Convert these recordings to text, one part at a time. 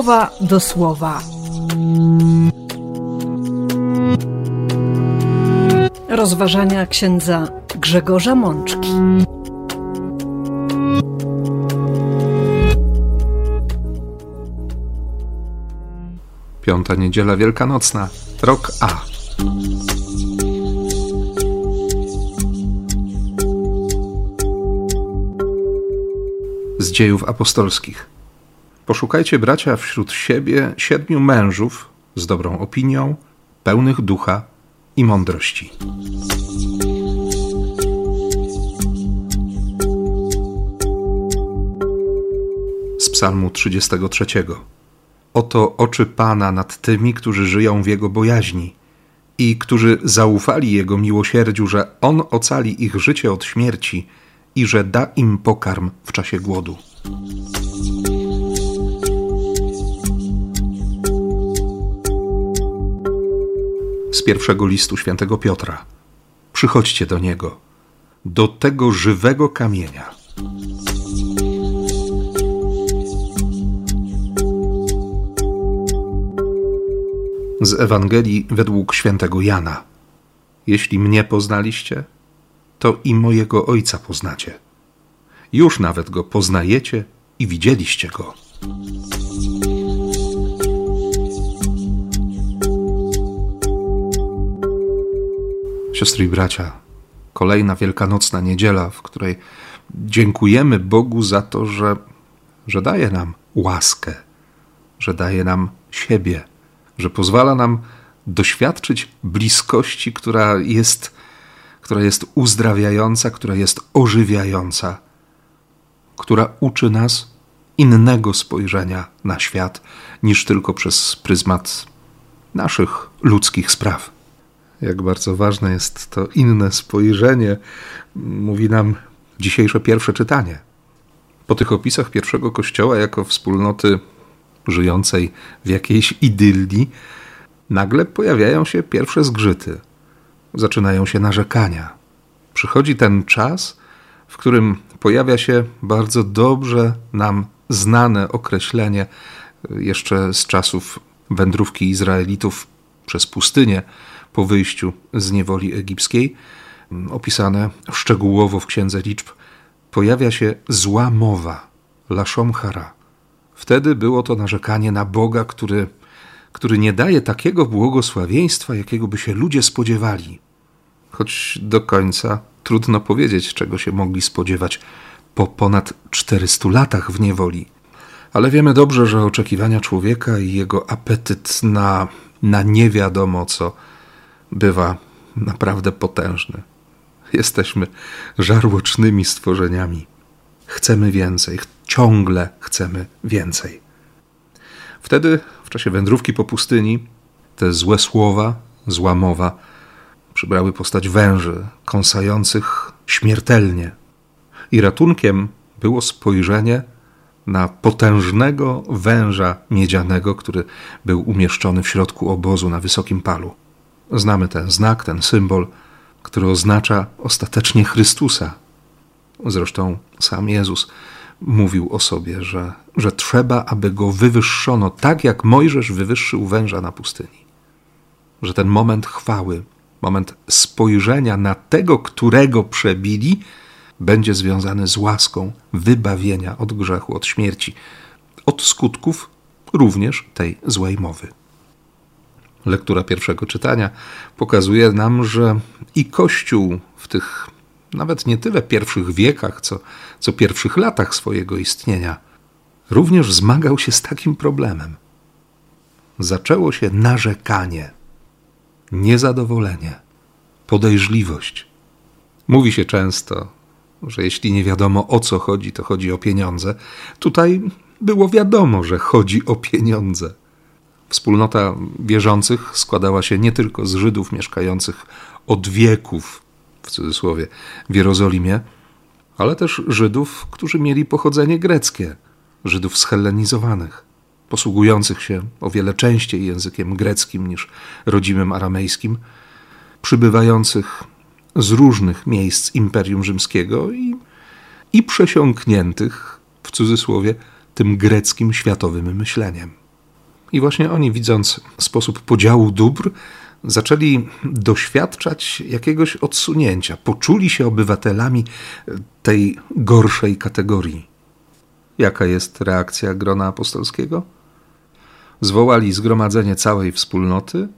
słowa do słowa. Rozważania księdza Grzegorza Mączki. Piąta niedziela wielkanocna, rok A. Z dziejów apostolskich. Poszukajcie bracia wśród siebie siedmiu mężów z dobrą opinią, pełnych ducha i mądrości. Z Psalmu 33. Oto oczy Pana nad tymi, którzy żyją w Jego bojaźni i którzy zaufali Jego miłosierdziu, że On ocali ich życie od śmierci i że da im pokarm w czasie głodu. Z pierwszego listu świętego Piotra. Przychodźcie do Niego, do tego żywego kamienia z Ewangelii według świętego Jana. Jeśli mnie poznaliście, to i mojego Ojca poznacie. Już nawet go poznajecie i widzieliście go. Siostry i bracia, kolejna wielkanocna niedziela, w której dziękujemy Bogu za to, że, że daje nam łaskę, że daje nam siebie że pozwala nam doświadczyć bliskości, która jest, która jest uzdrawiająca, która jest ożywiająca, która uczy nas innego spojrzenia na świat niż tylko przez pryzmat naszych ludzkich spraw. Jak bardzo ważne jest to inne spojrzenie, mówi nam dzisiejsze pierwsze czytanie. Po tych opisach pierwszego kościoła jako wspólnoty żyjącej w jakiejś idylii, nagle pojawiają się pierwsze zgrzyty. Zaczynają się narzekania. Przychodzi ten czas, w którym pojawia się bardzo dobrze nam znane określenie jeszcze z czasów wędrówki Izraelitów przez pustynię po wyjściu z niewoli egipskiej, opisane szczegółowo w Księdze Liczb, pojawia się zła mowa, laszom. Wtedy było to narzekanie na Boga, który, który nie daje takiego błogosławieństwa, jakiego by się ludzie spodziewali. Choć do końca trudno powiedzieć, czego się mogli spodziewać po ponad 400 latach w niewoli. Ale wiemy dobrze, że oczekiwania człowieka i jego apetyt na, na nie wiadomo co bywa naprawdę potężny. Jesteśmy żarłocznymi stworzeniami. Chcemy więcej, ciągle chcemy więcej. Wtedy, w czasie wędrówki po pustyni, te złe słowa, zła mowa przybrały postać węży, kąsających śmiertelnie. I ratunkiem było spojrzenie na potężnego węża miedzianego, który był umieszczony w środku obozu na wysokim palu. Znamy ten znak, ten symbol, który oznacza ostatecznie Chrystusa. Zresztą sam Jezus mówił o sobie, że, że trzeba, aby go wywyższono tak, jak Mojżesz wywyższył węża na pustyni. Że ten moment chwały, moment spojrzenia na tego, którego przebili, będzie związany z łaską wybawienia od grzechu, od śmierci, od skutków również tej złej mowy. Lektura pierwszego czytania pokazuje nam, że i Kościół w tych nawet nie tyle pierwszych wiekach, co, co pierwszych latach swojego istnienia, również zmagał się z takim problemem. Zaczęło się narzekanie, niezadowolenie, podejrzliwość. Mówi się często, że jeśli nie wiadomo o co chodzi, to chodzi o pieniądze. Tutaj było wiadomo, że chodzi o pieniądze. Wspólnota wierzących składała się nie tylko z Żydów mieszkających od wieków w cudzysłowie, w Jerozolimie, ale też Żydów, którzy mieli pochodzenie greckie, Żydów schellenizowanych, posługujących się o wiele częściej językiem greckim niż rodzimym aramejskim, przybywających z różnych miejsc Imperium Rzymskiego i, i przesiąkniętych, w cudzysłowie, tym greckim światowym myśleniem. I właśnie oni, widząc sposób podziału dóbr, zaczęli doświadczać jakiegoś odsunięcia, poczuli się obywatelami tej gorszej kategorii. Jaka jest reakcja grona apostolskiego? Zwołali zgromadzenie całej wspólnoty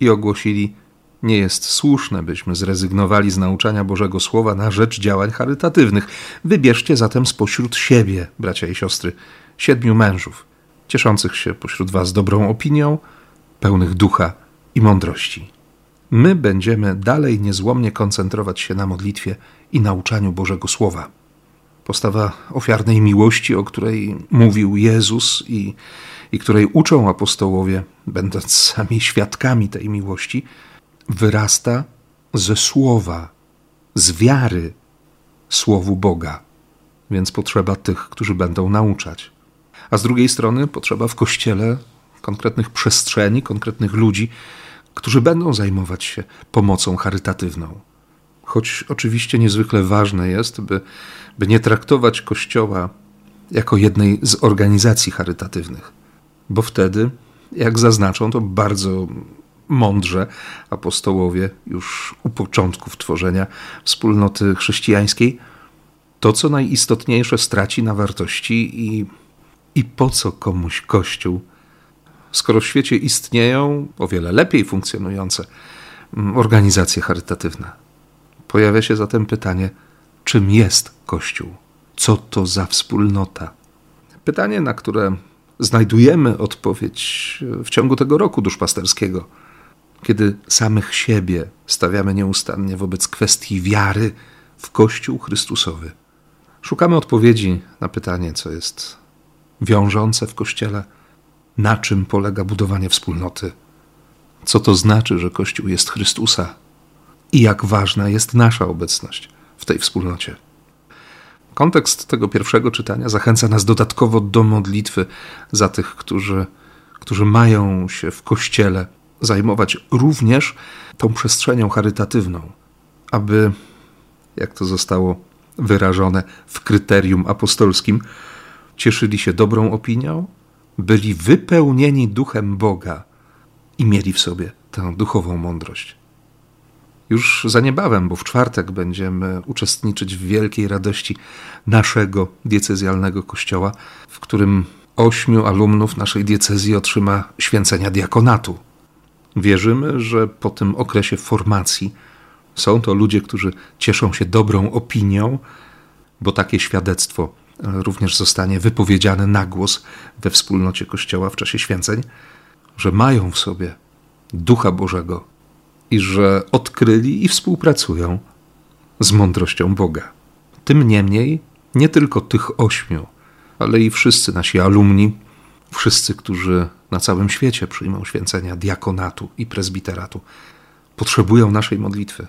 i ogłosili: Nie jest słuszne, byśmy zrezygnowali z nauczania Bożego Słowa na rzecz działań charytatywnych. Wybierzcie zatem spośród siebie, bracia i siostry, siedmiu mężów, cieszących się pośród Was dobrą opinią, pełnych ducha i mądrości. My będziemy dalej niezłomnie koncentrować się na modlitwie i nauczaniu Bożego Słowa. Postawa ofiarnej miłości, o której mówił Jezus i, i której uczą apostołowie, będąc sami świadkami tej miłości, wyrasta ze słowa, z wiary Słowu Boga. Więc potrzeba tych, którzy będą nauczać. A z drugiej strony potrzeba w kościele konkretnych przestrzeni, konkretnych ludzi, którzy będą zajmować się pomocą charytatywną. Choć oczywiście niezwykle ważne jest, by, by nie traktować Kościoła jako jednej z organizacji charytatywnych, bo wtedy, jak zaznaczą to bardzo mądrze apostołowie już u początków tworzenia wspólnoty chrześcijańskiej, to co najistotniejsze straci na wartości i, i po co komuś Kościół skoro w świecie istnieją o wiele lepiej funkcjonujące mm, organizacje charytatywne. Pojawia się zatem pytanie, czym jest Kościół? Co to za wspólnota? Pytanie, na które znajdujemy odpowiedź w ciągu tego roku duszpasterskiego, kiedy samych siebie stawiamy nieustannie wobec kwestii wiary w Kościół Chrystusowy. Szukamy odpowiedzi na pytanie, co jest wiążące w Kościele – na czym polega budowanie wspólnoty, co to znaczy, że Kościół jest Chrystusa i jak ważna jest nasza obecność w tej wspólnocie. Kontekst tego pierwszego czytania zachęca nas dodatkowo do modlitwy za tych, którzy, którzy mają się w Kościele zajmować również tą przestrzenią charytatywną, aby, jak to zostało wyrażone w kryterium apostolskim, cieszyli się dobrą opinią byli wypełnieni duchem Boga i mieli w sobie tę duchową mądrość. Już za niebawem, bo w czwartek będziemy uczestniczyć w wielkiej radości naszego diecezjalnego kościoła, w którym ośmiu alumnów naszej diecezji otrzyma święcenia diakonatu. Wierzymy, że po tym okresie formacji są to ludzie, którzy cieszą się dobrą opinią, bo takie świadectwo również zostanie wypowiedziane na głos we wspólnocie Kościoła w czasie święceń, że mają w sobie Ducha Bożego i że odkryli i współpracują z mądrością Boga. Tym niemniej nie tylko tych ośmiu, ale i wszyscy nasi alumni, wszyscy, którzy na całym świecie przyjmą święcenia diakonatu i prezbiteratu, potrzebują naszej modlitwy.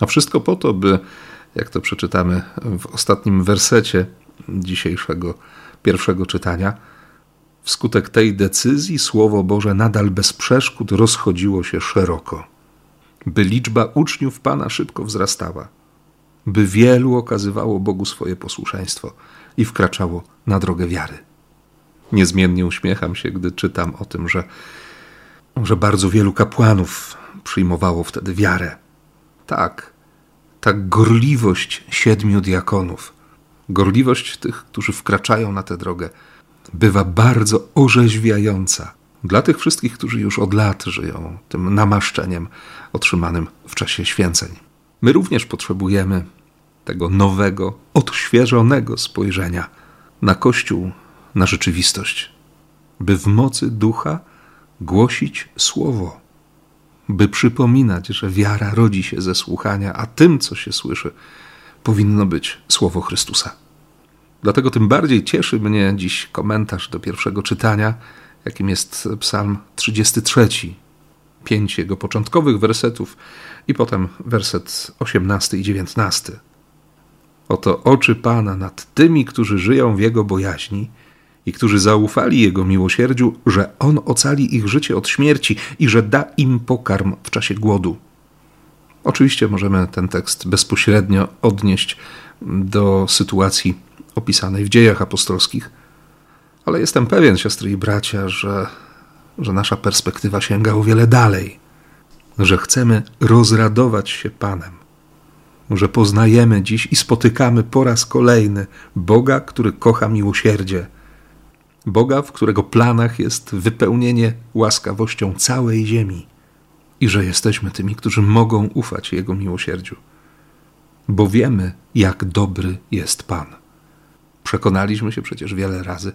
A wszystko po to, by, jak to przeczytamy w ostatnim wersecie dzisiejszego pierwszego czytania. Wskutek tej decyzji Słowo Boże nadal bez przeszkód rozchodziło się szeroko, by liczba uczniów Pana szybko wzrastała, by wielu okazywało Bogu swoje posłuszeństwo i wkraczało na drogę wiary. Niezmiennie uśmiecham się, gdy czytam o tym, że, że bardzo wielu kapłanów przyjmowało wtedy wiarę. Tak, ta gorliwość siedmiu diakonów Gorliwość tych, którzy wkraczają na tę drogę, bywa bardzo orzeźwiająca dla tych wszystkich, którzy już od lat żyją tym namaszczeniem otrzymanym w czasie święceń. My również potrzebujemy tego nowego, odświeżonego spojrzenia na Kościół, na rzeczywistość, by w mocy ducha głosić Słowo, by przypominać, że wiara rodzi się ze słuchania, a tym, co się słyszy, powinno być słowo Chrystusa. Dlatego tym bardziej cieszy mnie dziś komentarz do pierwszego czytania, jakim jest Psalm 33, pięć jego początkowych wersetów i potem werset 18 i 19. Oto oczy Pana nad tymi, którzy żyją w Jego bojaźni i którzy zaufali Jego miłosierdziu, że On ocali ich życie od śmierci i że da im pokarm w czasie głodu. Oczywiście możemy ten tekst bezpośrednio odnieść do sytuacji opisanej w dziejach apostolskich, ale jestem pewien, siostry i bracia, że, że nasza perspektywa sięga o wiele dalej, że chcemy rozradować się Panem, że poznajemy dziś i spotykamy po raz kolejny Boga, który kocha miłosierdzie, Boga, w którego planach jest wypełnienie łaskawością całej ziemi i że jesteśmy tymi, którzy mogą ufać Jego miłosierdziu, bo wiemy, jak dobry jest Pan. Przekonaliśmy się przecież wiele razy,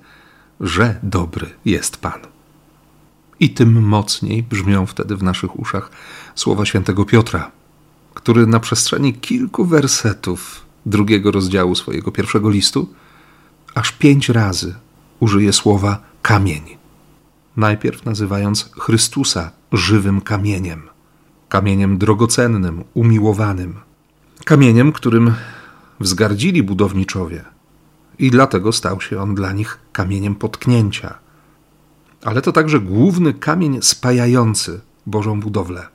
że dobry jest Pan. I tym mocniej brzmią wtedy w naszych uszach słowa świętego Piotra, który na przestrzeni kilku wersetów drugiego rozdziału swojego pierwszego listu aż pięć razy użyje słowa kamień. Najpierw nazywając Chrystusa żywym kamieniem, kamieniem drogocennym, umiłowanym, kamieniem, którym wzgardzili budowniczowie i dlatego stał się on dla nich kamieniem potknięcia. Ale to także główny kamień spajający Bożą budowlę.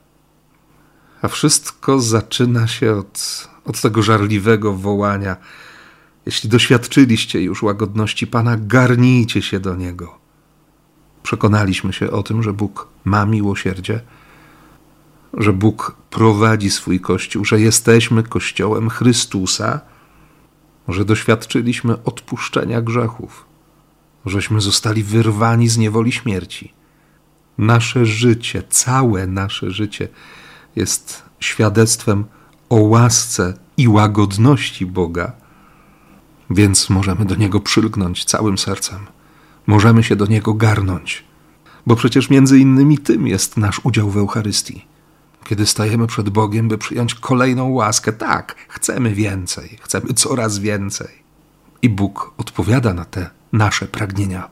A wszystko zaczyna się od, od tego żarliwego wołania: Jeśli doświadczyliście już łagodności Pana, garnijcie się do Niego. Przekonaliśmy się o tym, że Bóg ma miłosierdzie, że Bóg prowadzi swój Kościół, że jesteśmy Kościołem Chrystusa, że doświadczyliśmy odpuszczenia grzechów, żeśmy zostali wyrwani z niewoli śmierci. Nasze życie, całe nasze życie jest świadectwem o łasce i łagodności Boga, więc możemy do Niego przylgnąć całym sercem. Możemy się do Niego garnąć, bo przecież między innymi tym jest nasz udział w Eucharystii. Kiedy stajemy przed Bogiem, by przyjąć kolejną łaskę, tak, chcemy więcej, chcemy coraz więcej. I Bóg odpowiada na te nasze pragnienia.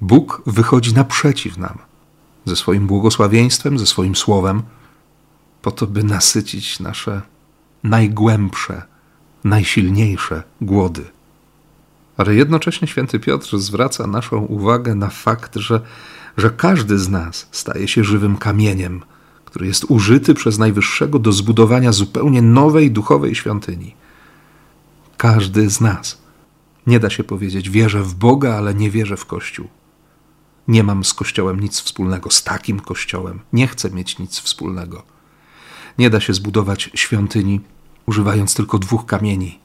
Bóg wychodzi naprzeciw nam ze swoim błogosławieństwem, ze swoim słowem, po to, by nasycić nasze najgłębsze, najsilniejsze głody. Ale jednocześnie święty Piotr zwraca naszą uwagę na fakt, że, że każdy z nas staje się żywym kamieniem, który jest użyty przez Najwyższego do zbudowania zupełnie nowej duchowej świątyni. Każdy z nas. Nie da się powiedzieć, wierzę w Boga, ale nie wierzę w Kościół. Nie mam z Kościołem nic wspólnego, z takim Kościołem. Nie chcę mieć nic wspólnego. Nie da się zbudować świątyni używając tylko dwóch kamieni: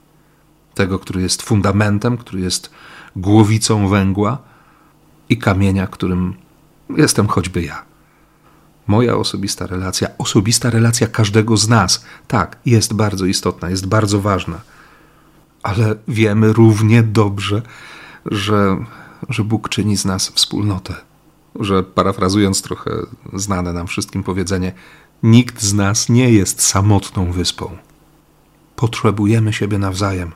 tego, który jest fundamentem, który jest głowicą węgła, i kamienia, którym jestem choćby ja. Moja osobista relacja, osobista relacja każdego z nas, tak, jest bardzo istotna, jest bardzo ważna, ale wiemy równie dobrze, że, że Bóg czyni z nas wspólnotę. Że parafrazując trochę znane nam wszystkim powiedzenie, nikt z nas nie jest samotną wyspą. Potrzebujemy siebie nawzajem.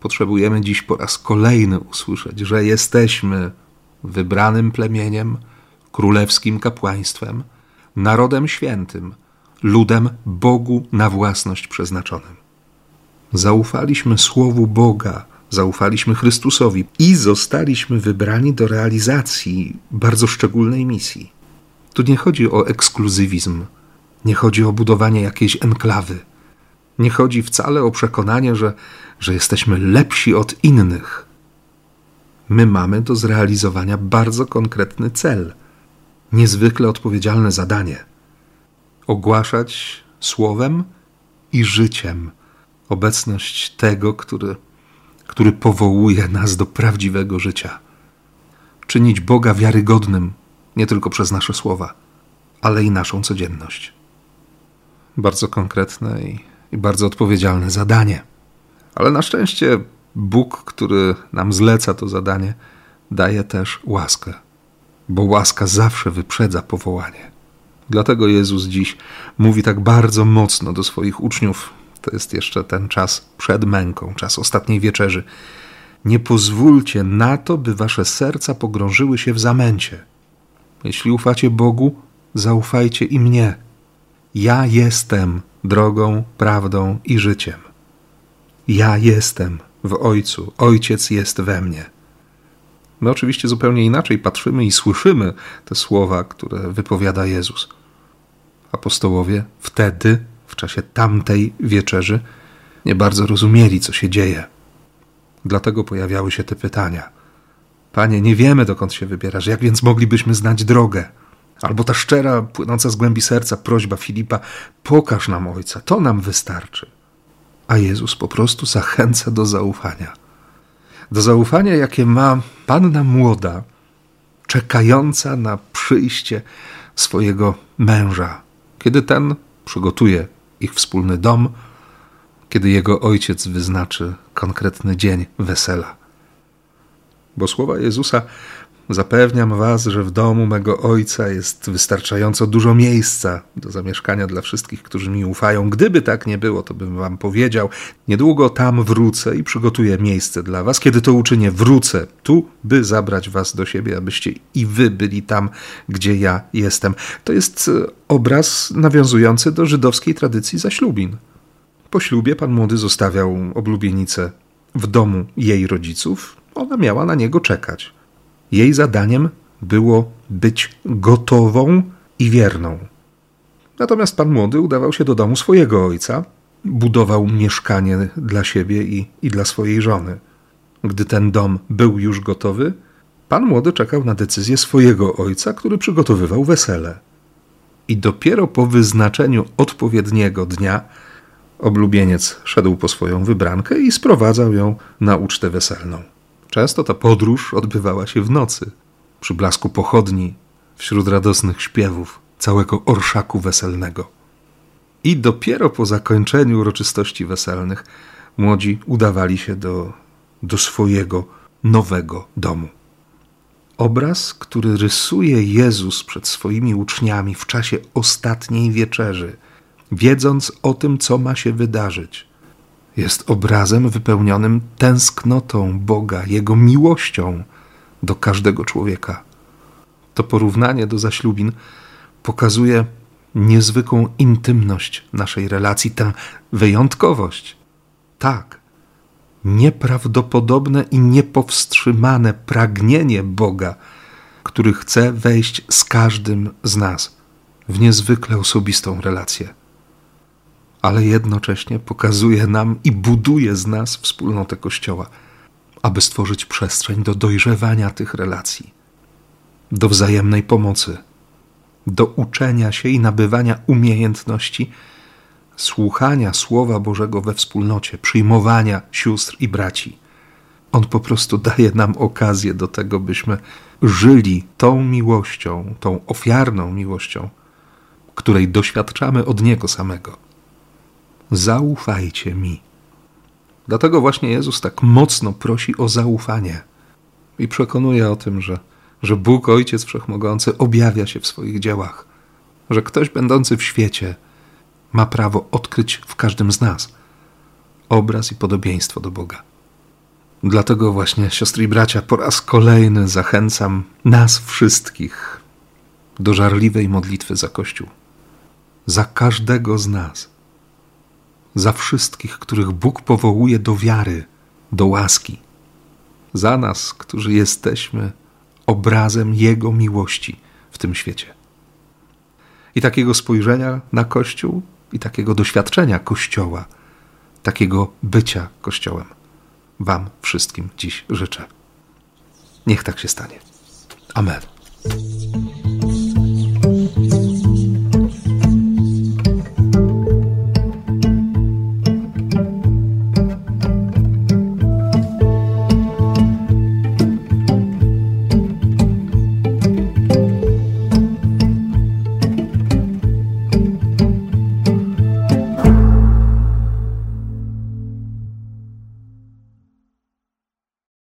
Potrzebujemy dziś po raz kolejny usłyszeć, że jesteśmy wybranym plemieniem, królewskim kapłaństwem, narodem świętym, ludem Bogu na własność przeznaczonym. Zaufaliśmy Słowu Boga, zaufaliśmy Chrystusowi i zostaliśmy wybrani do realizacji bardzo szczególnej misji. Tu nie chodzi o ekskluzywizm, nie chodzi o budowanie jakiejś enklawy nie chodzi wcale o przekonanie, że, że jesteśmy lepsi od innych. My mamy do zrealizowania bardzo konkretny cel, niezwykle odpowiedzialne zadanie ogłaszać słowem i życiem obecność tego, który, który powołuje nas do prawdziwego życia. Czynić Boga wiarygodnym nie tylko przez nasze słowa, ale i naszą codzienność. Bardzo konkretne i i bardzo odpowiedzialne zadanie. Ale na szczęście Bóg, który nam zleca to zadanie, daje też łaskę, bo łaska zawsze wyprzedza powołanie. Dlatego Jezus dziś mówi tak bardzo mocno do swoich uczniów. To jest jeszcze ten czas przed męką, czas ostatniej wieczerzy. Nie pozwólcie na to, by wasze serca pogrążyły się w zamęcie. Jeśli ufacie Bogu, zaufajcie i mnie. Ja jestem drogą, prawdą i życiem. Ja jestem w Ojcu, Ojciec jest we mnie. My oczywiście zupełnie inaczej patrzymy i słyszymy te słowa, które wypowiada Jezus. Apostołowie wtedy, w czasie tamtej wieczerzy, nie bardzo rozumieli, co się dzieje. Dlatego pojawiały się te pytania. Panie, nie wiemy, dokąd się wybierasz, jak więc moglibyśmy znać drogę? Albo ta szczera, płynąca z głębi serca prośba Filipa: pokaż nam Ojca, to nam wystarczy. A Jezus po prostu zachęca do zaufania. Do zaufania, jakie ma panna młoda, czekająca na przyjście swojego męża, kiedy ten przygotuje ich wspólny dom, kiedy jego ojciec wyznaczy konkretny dzień wesela. Bo słowa Jezusa Zapewniam was, że w domu mego ojca jest wystarczająco dużo miejsca do zamieszkania dla wszystkich, którzy mi ufają. Gdyby tak nie było, to bym wam powiedział. Niedługo tam wrócę i przygotuję miejsce dla was. Kiedy to uczynię, wrócę tu, by zabrać was do siebie, abyście i wy byli tam, gdzie ja jestem. To jest e, obraz nawiązujący do żydowskiej tradycji zaślubin. Po ślubie pan młody zostawiał oblubienicę w domu jej rodziców. Ona miała na niego czekać. Jej zadaniem było być gotową i wierną. Natomiast pan młody udawał się do domu swojego ojca, budował mieszkanie dla siebie i, i dla swojej żony. Gdy ten dom był już gotowy, pan młody czekał na decyzję swojego ojca, który przygotowywał wesele. I dopiero po wyznaczeniu odpowiedniego dnia oblubieniec szedł po swoją wybrankę i sprowadzał ją na ucztę weselną. Często ta podróż odbywała się w nocy, przy blasku pochodni, wśród radosnych śpiewów całego orszaku weselnego. I dopiero po zakończeniu uroczystości weselnych młodzi udawali się do, do swojego nowego domu. Obraz, który rysuje Jezus przed swoimi uczniami w czasie ostatniej wieczerzy, wiedząc o tym, co ma się wydarzyć jest obrazem wypełnionym tęsknotą Boga, Jego miłością do każdego człowieka. To porównanie do zaślubin pokazuje niezwykłą intymność naszej relacji, tę wyjątkowość. Tak, nieprawdopodobne i niepowstrzymane pragnienie Boga, który chce wejść z każdym z nas w niezwykle osobistą relację ale jednocześnie pokazuje nam i buduje z nas wspólnotę Kościoła, aby stworzyć przestrzeń do dojrzewania tych relacji, do wzajemnej pomocy, do uczenia się i nabywania umiejętności słuchania Słowa Bożego we wspólnocie, przyjmowania sióstr i braci. On po prostu daje nam okazję do tego, byśmy żyli tą miłością, tą ofiarną miłością, której doświadczamy od Niego samego zaufajcie mi. Dlatego właśnie Jezus tak mocno prosi o zaufanie i przekonuje o tym, że, że Bóg Ojciec Wszechmogący objawia się w swoich dziełach, że ktoś będący w świecie ma prawo odkryć w każdym z nas obraz i podobieństwo do Boga. Dlatego właśnie, siostry i bracia, po raz kolejny zachęcam nas wszystkich do żarliwej modlitwy za Kościół. Za każdego z nas za wszystkich, których Bóg powołuje do wiary, do łaski, za nas, którzy jesteśmy obrazem Jego miłości w tym świecie. I takiego spojrzenia na Kościół, i takiego doświadczenia Kościoła, takiego bycia Kościołem, Wam wszystkim dziś życzę. Niech tak się stanie. Amen.